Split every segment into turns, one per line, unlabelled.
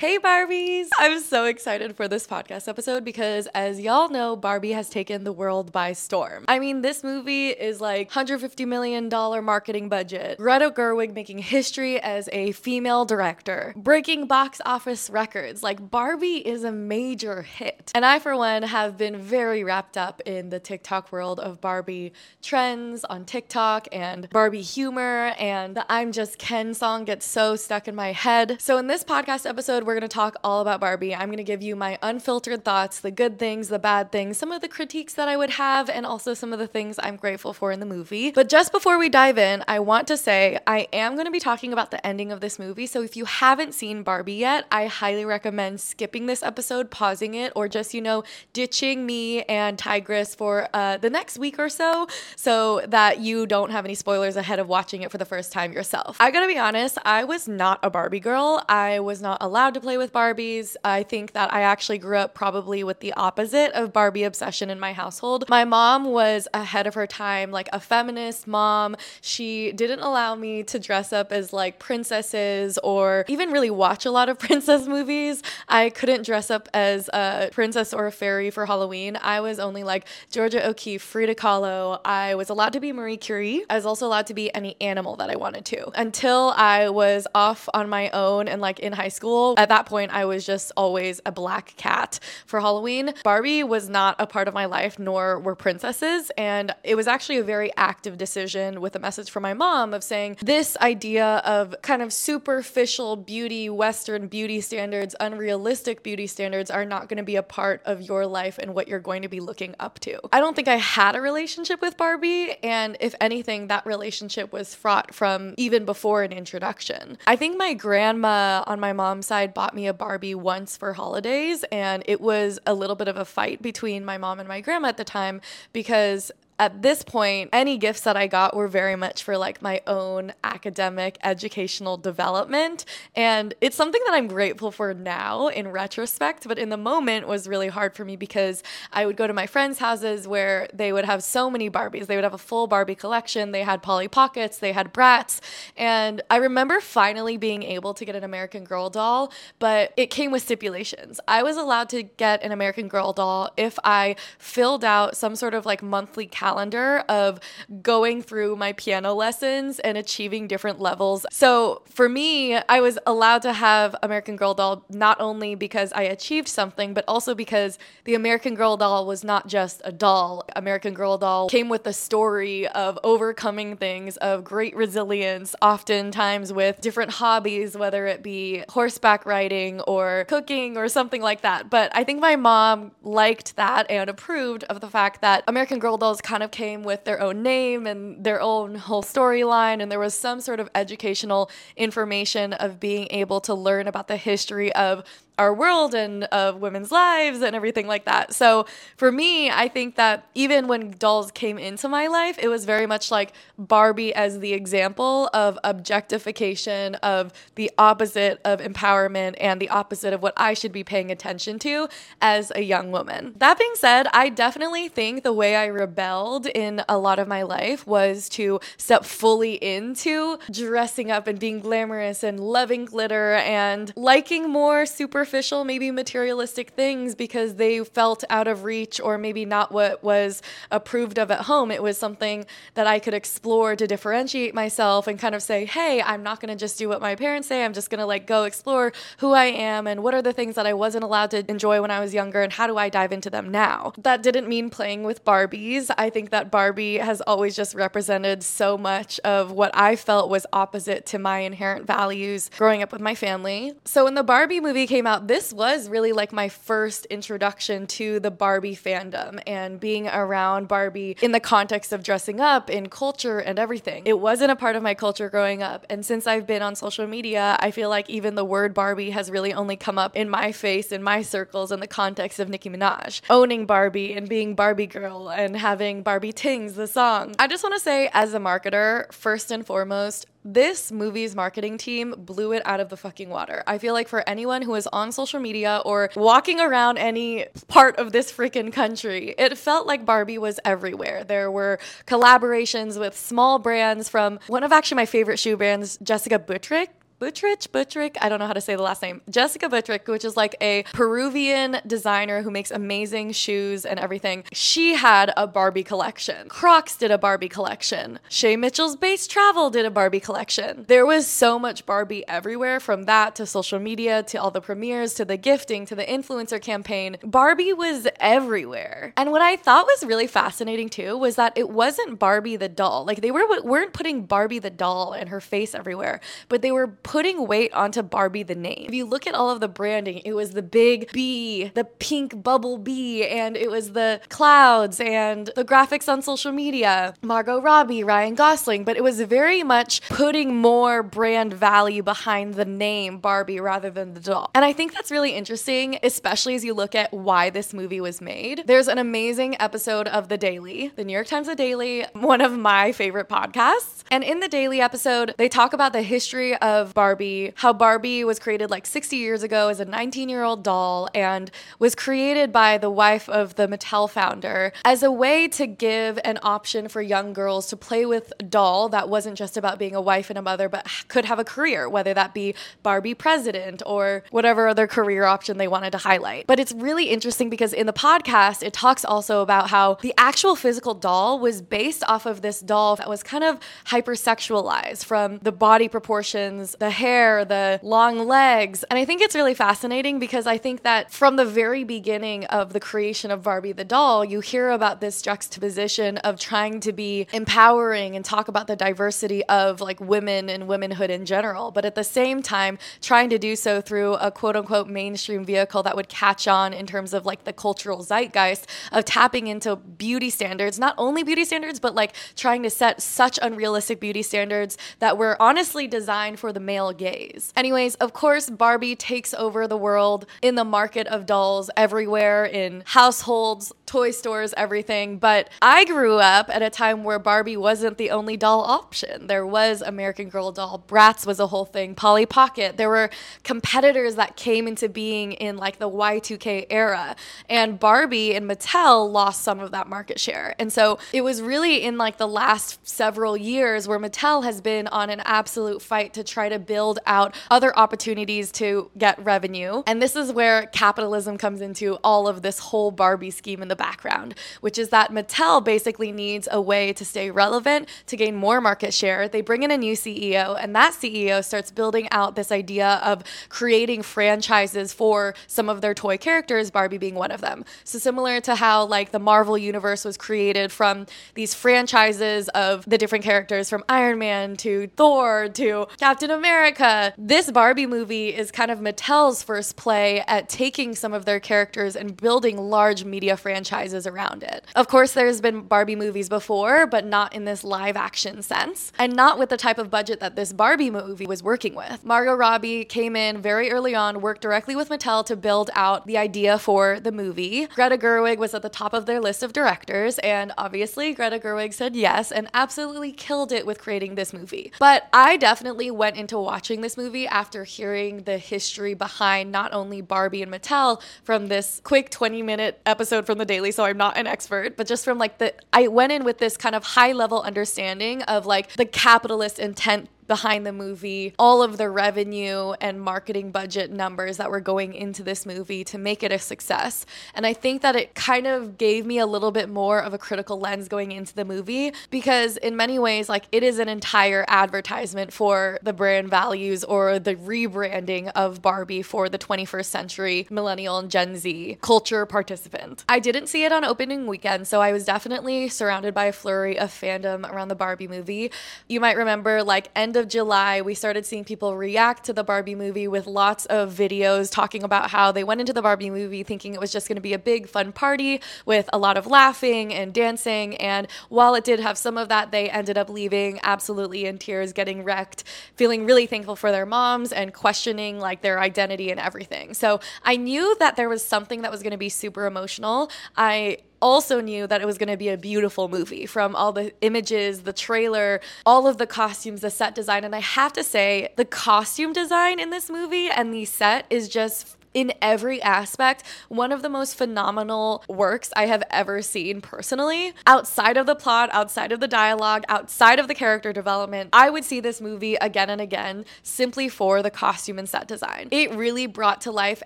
Hey Barbies! I'm so excited for this podcast episode because, as y'all know, Barbie has taken the world by storm. I mean, this movie is like $150 million marketing budget, Greta Gerwig making history as a female director, breaking box office records. Like, Barbie is a major hit. And I, for one, have been very wrapped up in the TikTok world of Barbie trends on TikTok and Barbie humor, and the I'm Just Ken song gets so stuck in my head. So, in this podcast episode, we're going to talk all about Barbie. I'm going to give you my unfiltered thoughts, the good things, the bad things, some of the critiques that I would have, and also some of the things I'm grateful for in the movie. But just before we dive in, I want to say I am going to be talking about the ending of this movie. So if you haven't seen Barbie yet, I highly recommend skipping this episode, pausing it, or just, you know, ditching me and Tigress for uh, the next week or so so that you don't have any spoilers ahead of watching it for the first time yourself. I gotta be honest, I was not a Barbie girl. I was not allowed to play with Barbies. I think that I actually grew up probably with the opposite of Barbie obsession in my household. My mom was ahead of her time, like a feminist mom. She didn't allow me to dress up as like princesses or even really watch a lot of princess movies. I couldn't dress up as a princess or a fairy for Halloween. I was only like Georgia O'Keeffe, Frida Kahlo. I was allowed to be Marie Curie. I was also allowed to be any animal that I wanted to until I was off on my own and like in high school. At that point, I was just always a black cat for Halloween. Barbie was not a part of my life, nor were princesses. And it was actually a very active decision with a message from my mom of saying this idea of kind of superficial beauty, Western beauty standards, unrealistic beauty standards are not going to be a part of your life and what you're going to be looking up to. I don't think I had a relationship with Barbie. And if anything, that relationship was fraught from even before an introduction. I think my grandma on my mom's side bought me a Barbie once for holidays, and it was a little bit of a fight between my mom and my grandma at the time because at this point, any gifts that I got were very much for like my own academic, educational development. And it's something that I'm grateful for now in retrospect, but in the moment was really hard for me because I would go to my friends' houses where they would have so many Barbies. They would have a full Barbie collection. They had Polly Pockets, they had Bratz. And I remember finally being able to get an American Girl doll, but it came with stipulations. I was allowed to get an American Girl doll if I filled out some sort of like monthly calendar calendar of going through my piano lessons and achieving different levels. So for me, I was allowed to have American Girl doll not only because I achieved something, but also because the American Girl doll was not just a doll. American Girl doll came with a story of overcoming things, of great resilience, oftentimes with different hobbies, whether it be horseback riding or cooking or something like that. But I think my mom liked that and approved of the fact that American Girl dolls kind kind of came with their own name and their own whole storyline. And there was some sort of educational information of being able to learn about the history of our world and of women's lives and everything like that. So for me, I think that even when dolls came into my life, it was very much like Barbie as the example of objectification, of the opposite of empowerment, and the opposite of what I should be paying attention to as a young woman. That being said, I definitely think the way I rebelled in a lot of my life was to step fully into dressing up and being glamorous and loving glitter and liking more superficial, maybe materialistic things because they felt out of reach or maybe not what was approved of at home. It was something that I could explore to differentiate myself and kind of say, hey, I'm not going to just do what my parents say. I'm just going to like go explore who I am and what are the things that I wasn't allowed to enjoy when I was younger and how do I dive into them now. That didn't mean playing with Barbies. I think that Barbie has always just represented so much of what I felt was opposite to my inherent values growing up with my family. So when the Barbie movie came out, this was really like my first introduction to the Barbie fandom and being around Barbie in the context of dressing up in culture and everything. It wasn't a part of my culture growing up. And since I've been on social media, I feel like even the word Barbie has really only come up in my face, in my circles, in the context of Nicki Minaj. Owning Barbie and being Barbie girl and having Barbie Tingz, the song. I just want to say, as a marketer, first and foremost, this movie's marketing team blew it out of the fucking water. I feel like for anyone who is on social media or walking around any part of this freaking country, it felt like Barbie was everywhere. There were collaborations with small brands from one of actually my favorite shoe brands, Jessica Buttrick. Buttrich, Buttrick, I don't know how to say the last name. Jessica Buttrick, which is like a Peruvian designer who makes amazing shoes and everything. She had a Barbie collection. Crocs did a Barbie collection. Shay Mitchell's Béis Travel did a Barbie collection. There was so much Barbie everywhere from that to social media to all the premieres to the gifting to the influencer campaign. Barbie was everywhere. And what I thought was really fascinating too was that it wasn't Barbie the doll. Like they were weren't putting Barbie the doll and her face everywhere, but they were putting weight onto Barbie the name. If you look at all of the branding, it was the big bee, the pink bubble bee, and it was the clouds and the graphics on social media, Margot Robbie, Ryan Gosling, but it was very much putting more brand value behind the name Barbie rather than the doll. And I think that's really interesting, especially as you look at why this movie was made. There's an amazing episode of The Daily, the New York Times The Daily, one of my favorite podcasts. And in the Daily episode, they talk about the history of Barbie, how Barbie was created like 60 years ago as a 19 year old doll and was created by the wife of the Mattel founder as a way to give an option for young girls to play with a doll that wasn't just about being a wife and a mother, but could have a career, whether that be Barbie president or whatever other career option they wanted to highlight. But it's really interesting because in the podcast, it talks also about how the actual physical doll was based off of this doll that was kind of hypersexualized from the body proportions, the hair, the long legs. And I think it's really fascinating because I think that from the very beginning of the creation of Barbie the doll, you hear about this juxtaposition of trying to be empowering and talk about the diversity of like women and womanhood in general, but at the same time, trying to do so through a quote unquote mainstream vehicle that would catch on in terms of like the cultural zeitgeist of tapping into beauty standards, not only beauty standards, but like trying to set such unrealistic beauty standards that were honestly designed for the male gaze. Anyways, of course, Barbie takes over the world in the market of dolls everywhere, in households, toy stores, everything. But I grew up at a time where Barbie wasn't the only doll option. There was American Girl doll, Bratz was a whole thing, Polly Pocket. There were competitors that came into being in like the Y2K era. And Barbie and Mattel lost some of that market share. And so it was really in like the last several years where Mattel has been on an absolute fight to try to build out other opportunities to get revenue. And this is where capitalism comes into all of this whole Barbie scheme in the background, which is that Mattel basically needs a way to stay relevant, to gain more market share. They bring in a new CEO, and that CEO starts building out this idea of creating franchises for some of their toy characters, Barbie being one of them. So, similar to how like the Marvel universe was created from these franchises of the different characters from Iron Man to Thor to Captain America America. This Barbie movie is kind of Mattel's first play at taking some of their characters and building large media franchises around it. Of course, there's been Barbie movies before, but not in this live action sense, and not with the type of budget that this Barbie movie was working with. Margot Robbie came in very early on, worked directly with Mattel to build out the idea for the movie. Greta Gerwig was at the top of their list of directors, and obviously, Greta Gerwig said yes and absolutely killed it with creating this movie. But I definitely went into watching this movie after hearing the history behind not only Barbie and Mattel from this quick 20 minute episode from the Daily, so I'm not an expert, but just from like the, I went in with this kind of high level understanding of like the capitalist intent behind the movie, all of the revenue and marketing budget numbers that were going into this movie to make it a success. And I think that it kind of gave me a little bit more of a critical lens going into the movie because, in many ways, like it is an entire advertisement for the brand values or the rebranding of Barbie for the 21st century millennial and Gen Z culture participant. I didn't see it on opening weekend, so I was definitely surrounded by a flurry of fandom around the Barbie movie. You might remember, like, end of July, we started seeing people react to the Barbie movie with lots of videos talking about how they went into the Barbie movie thinking it was just going to be a big fun party with a lot of laughing and dancing. And while it did have some of that, they ended up leaving absolutely in tears, getting wrecked, feeling really thankful for their moms and questioning like their identity and everything. So I knew that there was something that was going to be super emotional. I also knew that it was going to be a beautiful movie from all the images, the trailer, all of the costumes, the set design. And I have to say, the costume design in this movie and the set is just in every aspect, one of the most phenomenal works I have ever seen personally. Outside of the plot, outside of the dialogue, outside of the character development, I would see this movie again and again simply for the costume and set design. It really brought to life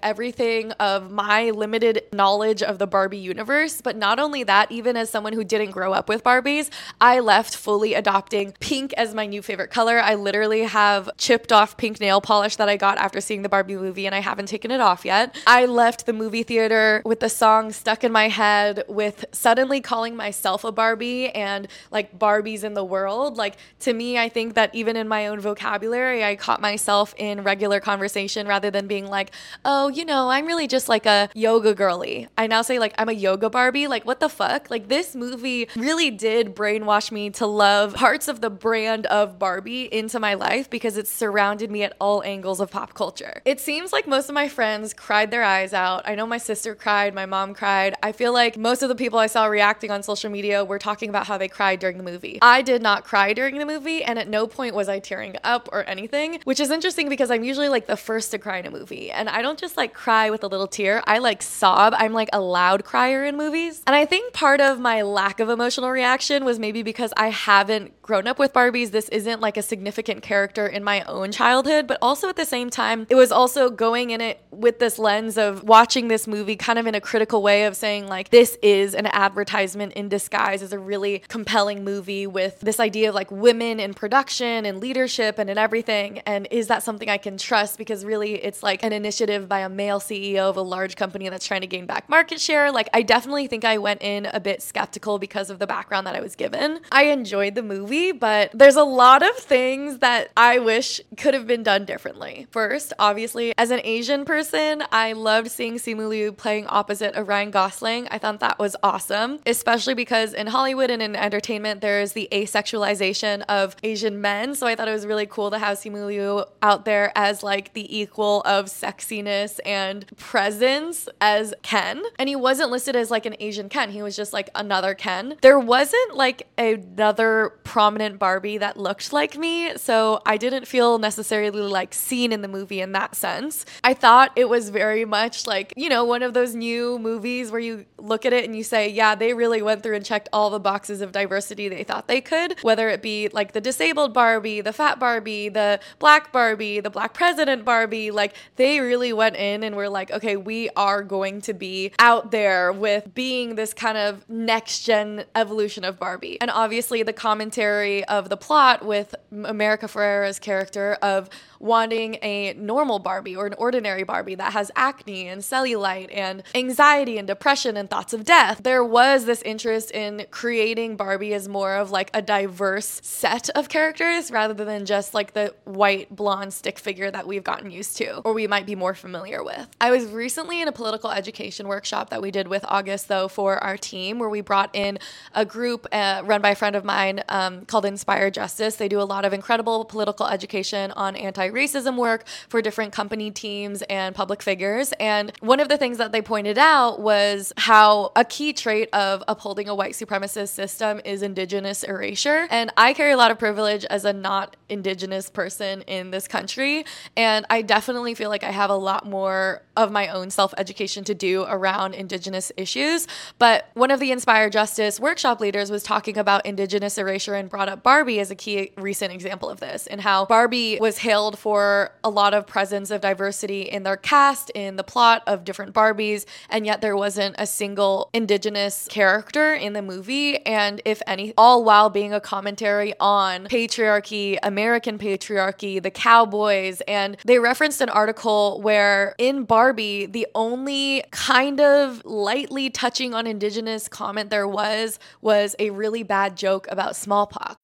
everything of my limited knowledge of the Barbie universe, but not only that, even as someone who didn't grow up with Barbies, I left fully adopting pink as my new favorite color. I literally have chipped off pink nail polish that I got after seeing the Barbie movie and I haven't taken it off off yet. I left the movie theater with the song stuck in my head with suddenly calling myself a Barbie and like Barbies in the world. Like to me, I think that even in my own vocabulary, I caught myself in regular conversation rather than being like, oh, you know, I'm really just like a yoga girly. I now say like I'm a yoga Barbie. Like what the fuck? Like this movie really did brainwash me to love parts of the brand of Barbie into my life because it surrounded me at all angles of pop culture. It seems like most of my friends friends cried their eyes out. I know my sister cried, my mom cried. I feel like most of the people I saw reacting on social media were talking about how they cried during the movie. I did not cry during the movie, and at no point was I tearing up or anything, which is interesting because I'm usually like the first to cry in a movie. And I don't just like cry with a little tear, I like sob. I'm like a loud crier in movies. And I think part of my lack of emotional reaction was maybe because I haven't grown up with Barbies. This isn't like a significant character in my own childhood, but also at the same time, it was also going in it with with this lens of watching this movie kind of in a critical way of saying like this is an advertisement in disguise is a really compelling movie with this idea of like women in production and leadership and in everything. And is that something I can trust? Because really it's like an initiative by a male CEO of a large company that's trying to gain back market share. Like I definitely think I went in a bit skeptical because of the background that I was given. I enjoyed the movie but there's a lot of things that I wish could have been done differently. First obviously as an Asian person I loved seeing Simu Liu playing opposite of Ryan Gosling. I thought that was awesome, especially because in Hollywood and in entertainment, there's the asexualization of Asian men. So I thought it was really cool to have Simu Liu out there as like the equal of sexiness and presence as Ken. And he wasn't listed as like an Asian Ken, he was just like another Ken. There wasn't like another prominent Barbie that looked like me. So I didn't feel necessarily like seen in the movie in that sense. I thought it was was very much like, you know, one of those new movies where you look at it and you say, yeah, they really went through and checked all the boxes of diversity they thought they could, whether it be like the disabled Barbie, the fat Barbie, the black Barbie, the black president Barbie. Like they really went in and were like, okay, we are going to be out there with being this kind of next gen evolution of Barbie. And obviously, the commentary of the plot with America Ferrera's character of wanting a normal Barbie or an ordinary Barbie that has acne and cellulite and anxiety and depression and thoughts of death. There was this interest in creating Barbie as more of like a diverse set of characters rather than just like the white blonde stick figure that we've gotten used to or we might be more familiar with. I was recently in a political education workshop that we did with August though for our team where we brought in a group uh, run by a friend of mine um, called Inspire Justice. They do a lot of incredible political education on anti racism work for different company teams and public figures. And one of the things that they pointed out was how a key trait of upholding a white supremacist system is indigenous erasure. And I carry a lot of privilege as a not indigenous person in this country. And I definitely feel like I have a lot more of my own self education to do around indigenous issues. But one of the Inspire Justice workshop leaders was talking about indigenous erasure and brought up Barbie as a key recent example of this and how Barbie was hailed for a lot of presence of diversity in their cast, in the plot of different Barbies, and yet there wasn't a single indigenous character in the movie. And if any, all while being a commentary on patriarchy, American patriarchy, the cowboys. And they referenced an article where in Barbie, the only kind of lightly touching on indigenous comment there was was a really bad joke about smallpox.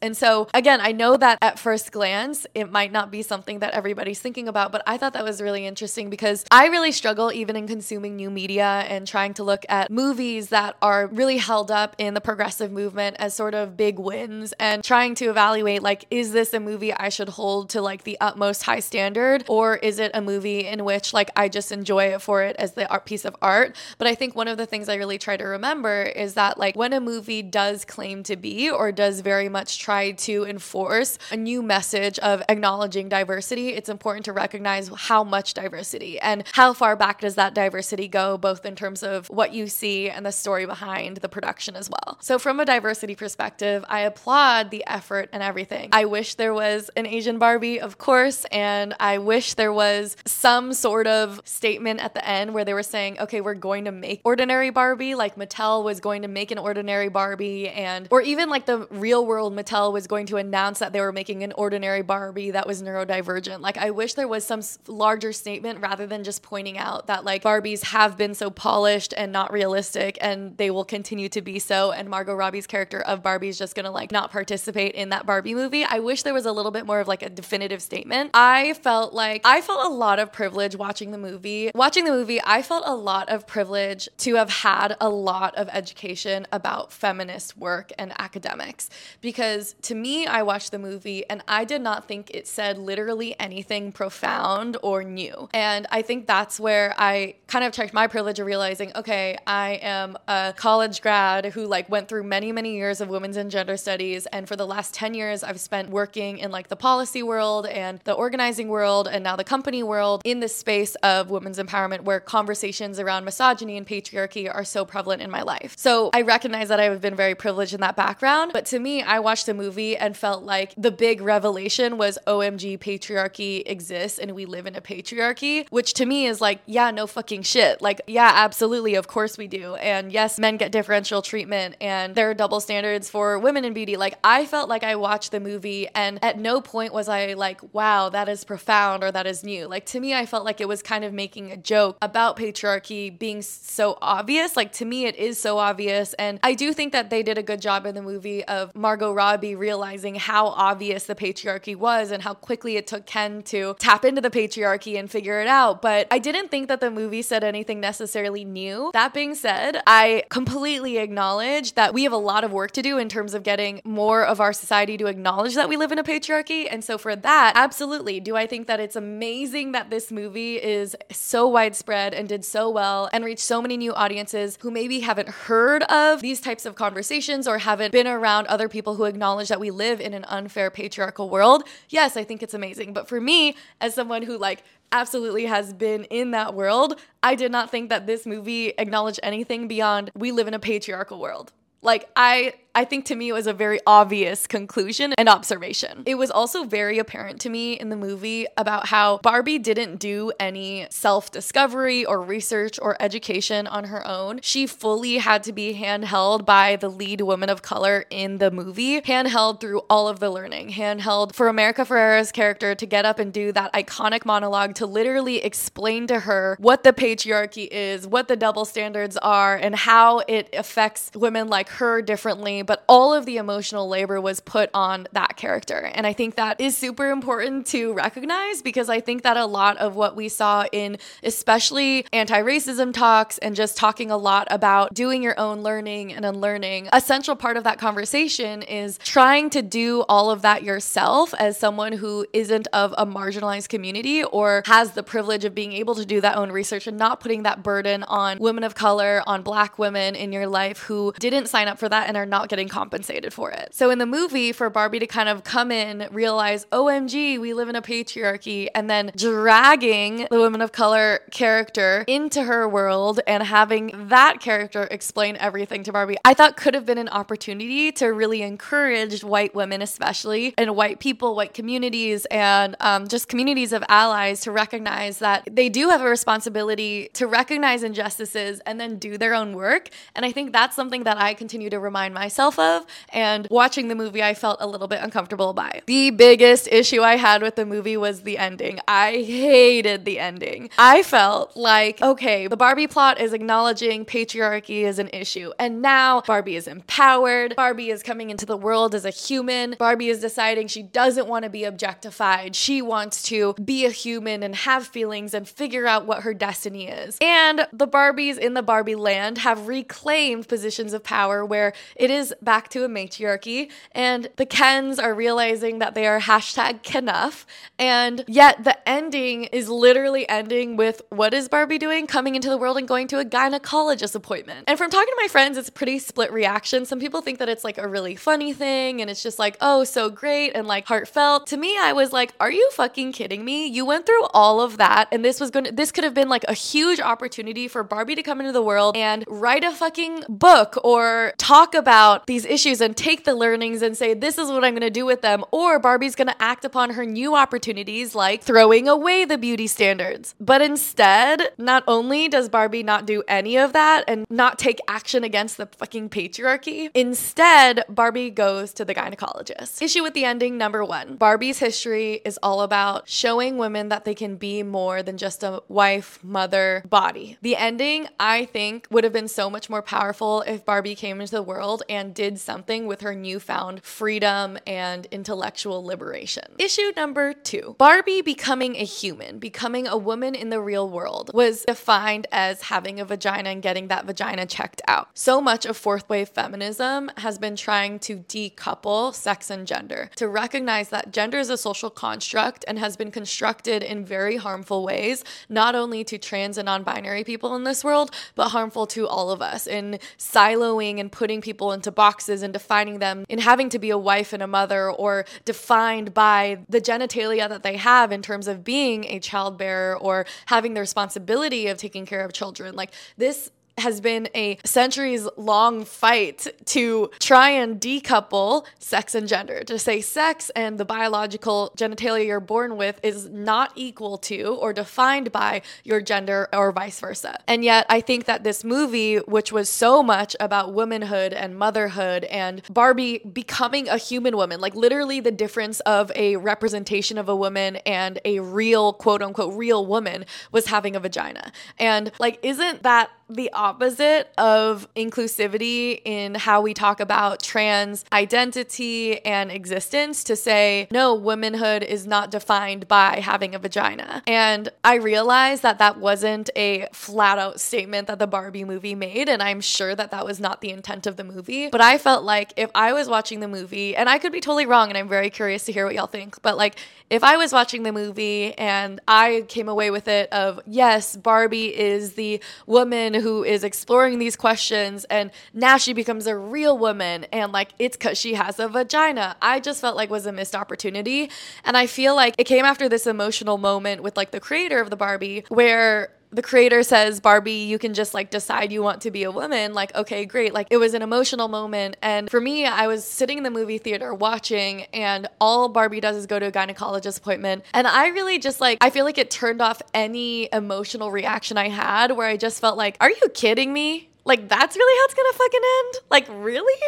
And so, again, I know that at first glance, it might not be something that everybody's thinking about, but I thought that was really interesting because I really struggle even in consuming new media and trying to look at movies that are really held up in the progressive movement as sort of big wins and trying to evaluate like, is this a movie I should hold to like the utmost high standard or is it a movie in which like I just enjoy it for it as the art piece of art? But I think one of the things I really try to remember is that like when a movie does claim to be or does very much tried to enforce a new message of acknowledging diversity, it's important to recognize how much diversity and how far back does that diversity go, both in terms of what you see and the story behind the production as well. So, from a diversity perspective, I applaud the effort and everything. I wish there was an Asian Barbie, of course, and I wish there was some sort of statement at the end where they were saying, okay, we're going to make ordinary Barbie, like Mattel was going to make an ordinary Barbie, and or even like the real world Mattel was going to announce that they were making an ordinary Barbie that was neurodivergent. Like, I wish there was some larger statement rather than just pointing out that like Barbies have been so polished and not realistic and they will continue to be so. And Margot Robbie's character of Barbie is just gonna like not participate in that Barbie movie. I wish there was a little bit more of like a definitive statement. I felt like I felt a lot of privilege watching the movie. Watching the movie, I felt a lot of privilege to have had a lot of education about feminist work and academics because because to me, I watched the movie and I did not think it said literally anything profound or new. And I think that's where I kind of checked my privilege of realizing, okay, I am a college grad who like went through many, many years of women's and gender studies. And for the last 10 years, I've spent working in like the policy world and the organizing world and now the company world in this space of women's empowerment where conversations around misogyny and patriarchy are so prevalent in my life. So I recognize that I've been very privileged in that background. But to me, I watched the movie and felt like the big revelation was OMG, patriarchy exists and we live in a patriarchy, which to me is like, yeah, no fucking shit. Like, yeah, absolutely, of course we do. And yes, men get differential treatment and there are double standards for women in beauty. Like, I felt like I watched the movie and at no point was I like, wow, that is profound or that is new. Like, to me, I felt like it was kind of making a joke about patriarchy being so obvious. Like, to me, it is so obvious. And I do think that they did a good job in the movie of Margot Robbie realizing how obvious the patriarchy was and how quickly it took Ken to tap into the patriarchy and figure it out. But I didn't think that the movie said anything necessarily new. That being said, I completely acknowledge that we have a lot of work to do in terms of getting more of our society to acknowledge that we live in a patriarchy. And so, for that, absolutely. Do I think that it's amazing that this movie is so widespread and did so well and reached so many new audiences who maybe haven't heard of these types of conversations or haven't been around other people who acknowledge that we live in an unfair patriarchal world, yes, I think it's amazing. But for me, as someone who like absolutely has been in that world. I did not think that this movie acknowledged anything beyond we live in a patriarchal world. Like I I think to me it was a very obvious conclusion and observation. It was also very apparent to me in the movie about how Barbie didn't do any self discovery or research or education on her own. She fully had to be handheld by the lead woman of color in the movie, handheld through all of the learning, handheld for America Ferrera's character to get up and do that iconic monologue to literally explain to her what the patriarchy is, what the double standards are, and how it affects women like her differently but all of the emotional labor was put on that character. And I think that is super important to recognize because I think that a lot of what we saw in especially anti racism talks and just talking a lot about doing your own learning and unlearning, a central part of that conversation is trying to do all of that yourself as someone who isn't of a marginalized community or has the privilege of being able to do that own research and not putting that burden on women of color, on black women in your life who didn't sign up for that and are not getting compensated for it. So in the movie, for Barbie to kind of come in, realize, OMG, we live in a patriarchy, and then dragging the woman of color character into her world and having that character explain everything to Barbie, I thought could have been an opportunity to really encourage white women, especially, and white people, white communities, and um, just communities of allies to recognize that they do have a responsibility to recognize injustices and then do their own work. And I think that's something that I continue to remind myself myself of. And watching the movie, I felt a little bit uncomfortable by. The biggest issue I had with the movie was the ending. I hated the ending. I felt like, okay, the Barbie plot is acknowledging patriarchy is an issue. And now Barbie is empowered. Barbie is coming into the world as a human. Barbie is deciding she doesn't want to be objectified. She wants to be a human and have feelings and figure out what her destiny is. And the Barbies in the Barbie land have reclaimed positions of power where it is back to a matriarchy, and the Kens are realizing that they are hashtag Kenough, and yet the ending is literally ending with what is Barbie doing? Coming into the world and going to a gynecologist appointment. And from talking to my friends, it's pretty split reaction. Some people think that it's like a really funny thing, and it's just like, oh, so great and like heartfelt. To me, I was like, are you fucking kidding me? You went through all of that, and this was going to, this could have been like a huge opportunity for Barbie to come into the world and write a fucking book or talk about these issues and take the learnings and say, this is what I'm going to do with them. Or Barbie's going to act upon her new opportunities like throwing away the beauty standards. But instead, not only does Barbie not do any of that and not take action against the fucking patriarchy, instead, Barbie goes to the gynecologist. Issue with the ending number one Barbie's history is all about showing women that they can be more than just a wife, mother, body. The ending, I think, would have been so much more powerful if Barbie came into the world and did something with her newfound freedom and intellectual liberation. Issue number two Barbie becoming a human, becoming a woman in the real world, was defined as having a vagina and getting that vagina checked out. So much of fourth wave feminism has been trying to decouple sex and gender, to recognize that gender is a social construct and has been constructed in very harmful ways, not only to trans and non binary people in this world, but harmful to all of us in siloing and putting people into boxes and defining them in having to be a wife and a mother or defined by the genitalia that they have in terms of being a child bearer or having the responsibility of taking care of children. Like this has been a centuries long fight to try and decouple sex and gender, to say sex and the biological genitalia you're born with is not equal to or defined by your gender or vice versa. And yet, I think that this movie, which was so much about womanhood and motherhood and Barbie becoming a human woman, like literally the difference of a representation of a woman and a real quote unquote real woman was having a vagina. And like, isn't that the opposite of inclusivity in how we talk about trans identity and existence to say, no, womanhood is not defined by having a vagina. And I realized that that wasn't a flat out statement that the Barbie movie made. And I'm sure that that was not the intent of the movie. But I felt like if I was watching the movie, and I could be totally wrong, and I'm very curious to hear what y'all think, but like if I was watching the movie and I came away with it of, yes, Barbie is the woman who is exploring these questions and now she becomes a real woman and like it's because she has a vagina. I just felt like was a missed opportunity. And I feel like it came after this emotional moment with like the creator of the Barbie where the creator says, Barbie, you can just like decide you want to be a woman. Like, okay, great. Like, it was an emotional moment. And for me, I was sitting in the movie theater watching, and all Barbie does is go to a gynecologist appointment. And I really just like, I feel like it turned off any emotional reaction I had where I just felt like, are you kidding me? Like, that's really how it's gonna fucking end? Like, really?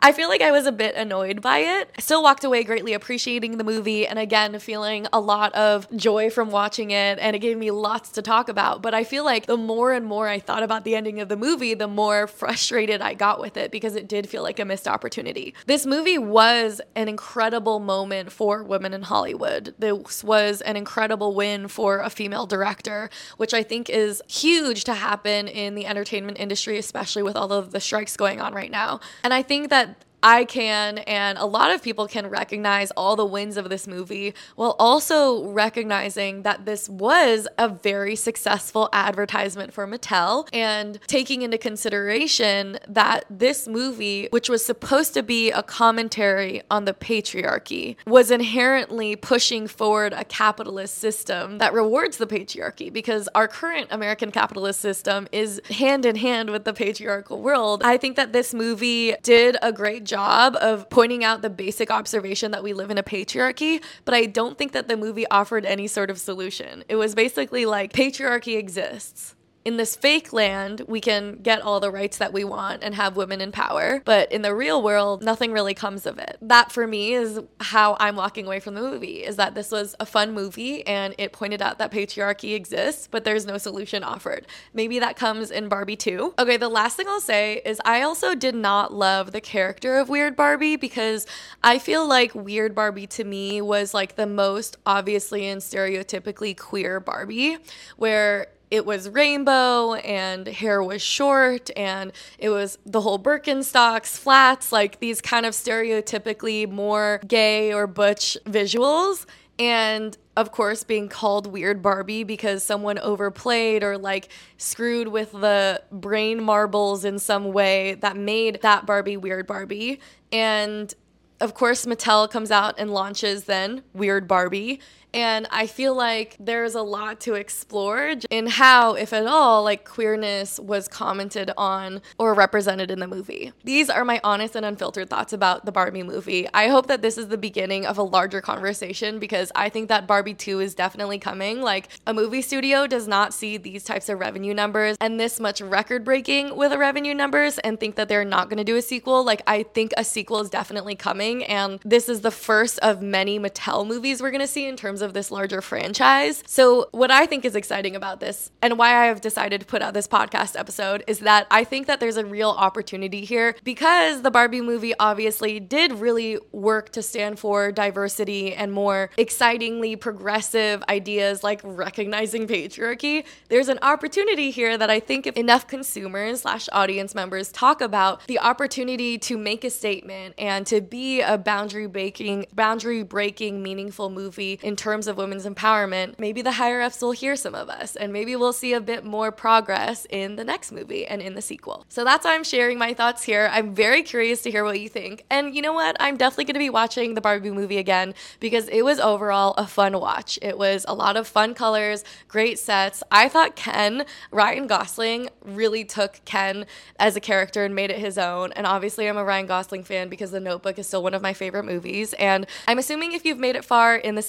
I feel like I was a bit annoyed by it. I still walked away greatly appreciating the movie and again, feeling a lot of joy from watching it. And it gave me lots to talk about. But I feel like the more and more I thought about the ending of the movie, the more frustrated I got with it because it did feel like a missed opportunity. This movie was an incredible moment for women in Hollywood. This was an incredible win for a female director, which I think is huge to happen in the entertainment industry especially with all of the strikes going on right now. And I think that I can, and a lot of people can recognize all the wins of this movie while also recognizing that this was a very successful advertisement for Mattel and taking into consideration that this movie, which was supposed to be a commentary on the patriarchy, was inherently pushing forward a capitalist system that rewards the patriarchy because our current American capitalist system is hand in hand with the patriarchal world. I think that this movie did a great job job of pointing out the basic observation that we live in a patriarchy, but I don't think that the movie offered any sort of solution. It was basically like patriarchy exists in this fake land, we can get all the rights that we want and have women in power. But in the real world, nothing really comes of it. That for me is how I'm walking away from the movie is that this was a fun movie and it pointed out that patriarchy exists, but there's no solution offered. Maybe that comes in Barbie too. Okay, the last thing I'll say is I also did not love the character of Weird Barbie because I feel like Weird Barbie to me was like the most obviously and stereotypically queer Barbie, where it was rainbow and hair was short and it was the whole Birkenstocks, flats, like these kind of stereotypically more gay or butch visuals. And of course, being called Weird Barbie because someone overplayed or like screwed with the brain marbles in some way that made that Barbie Weird Barbie. And of course, Mattel comes out and launches then Weird Barbie. And I feel like there's a lot to explore in how, if at all, like queerness was commented on or represented in the movie. These are my honest and unfiltered thoughts about the Barbie movie. I hope that this is the beginning of a larger conversation because I think that Barbie 2 is definitely coming. Like, a movie studio does not see these types of revenue numbers and this much record breaking with the revenue numbers and think that they're not going to do a sequel. Like, I think a sequel is definitely coming, and this is the first of many Mattel movies we're going to see in terms of this larger franchise. So, what I think is exciting about this and why I have decided to put out this podcast episode is that I think that there's a real opportunity here because the Barbie movie obviously did really work to stand for diversity and more excitingly progressive ideas like recognizing patriarchy. There's an opportunity here that I think if enough consumers slash audience members talk about the opportunity to make a statement and to be a boundary breaking, boundary breaking, meaningful movie in terms terms of women's empowerment, maybe the higher ups will hear some of us and maybe we'll see a bit more progress in the next movie and in the sequel. So that's why I'm sharing my thoughts here. I'm very curious to hear what you think. And you know what? I'm definitely going to be watching the Barbie movie again because it was overall a fun watch. It was a lot of fun colors, great sets. I thought Ken, Ryan Gosling, really took Ken as a character and made it his own. And obviously, I'm a Ryan Gosling fan because The Notebook is still one of my favorite movies. And I'm assuming if you've made it far in this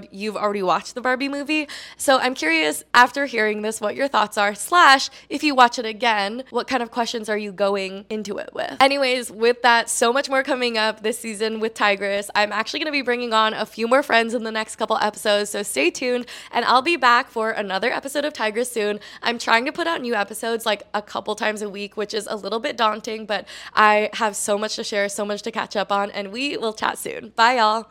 episode, you've already watched the Barbie movie. So I'm curious after hearing this what your thoughts are, slash, if you watch it again, what kind of questions are you going into it with? Anyways, with that, so much more coming up this season with Tigress. I'm actually going to be bringing on a few more friends in the next couple episodes, so stay tuned and I'll be back for another episode of Tigress soon. I'm trying to put out new episodes like a couple times a week, which is a little bit daunting, but I have so much to share, so much to catch up on, and we will chat soon. Bye, y'all.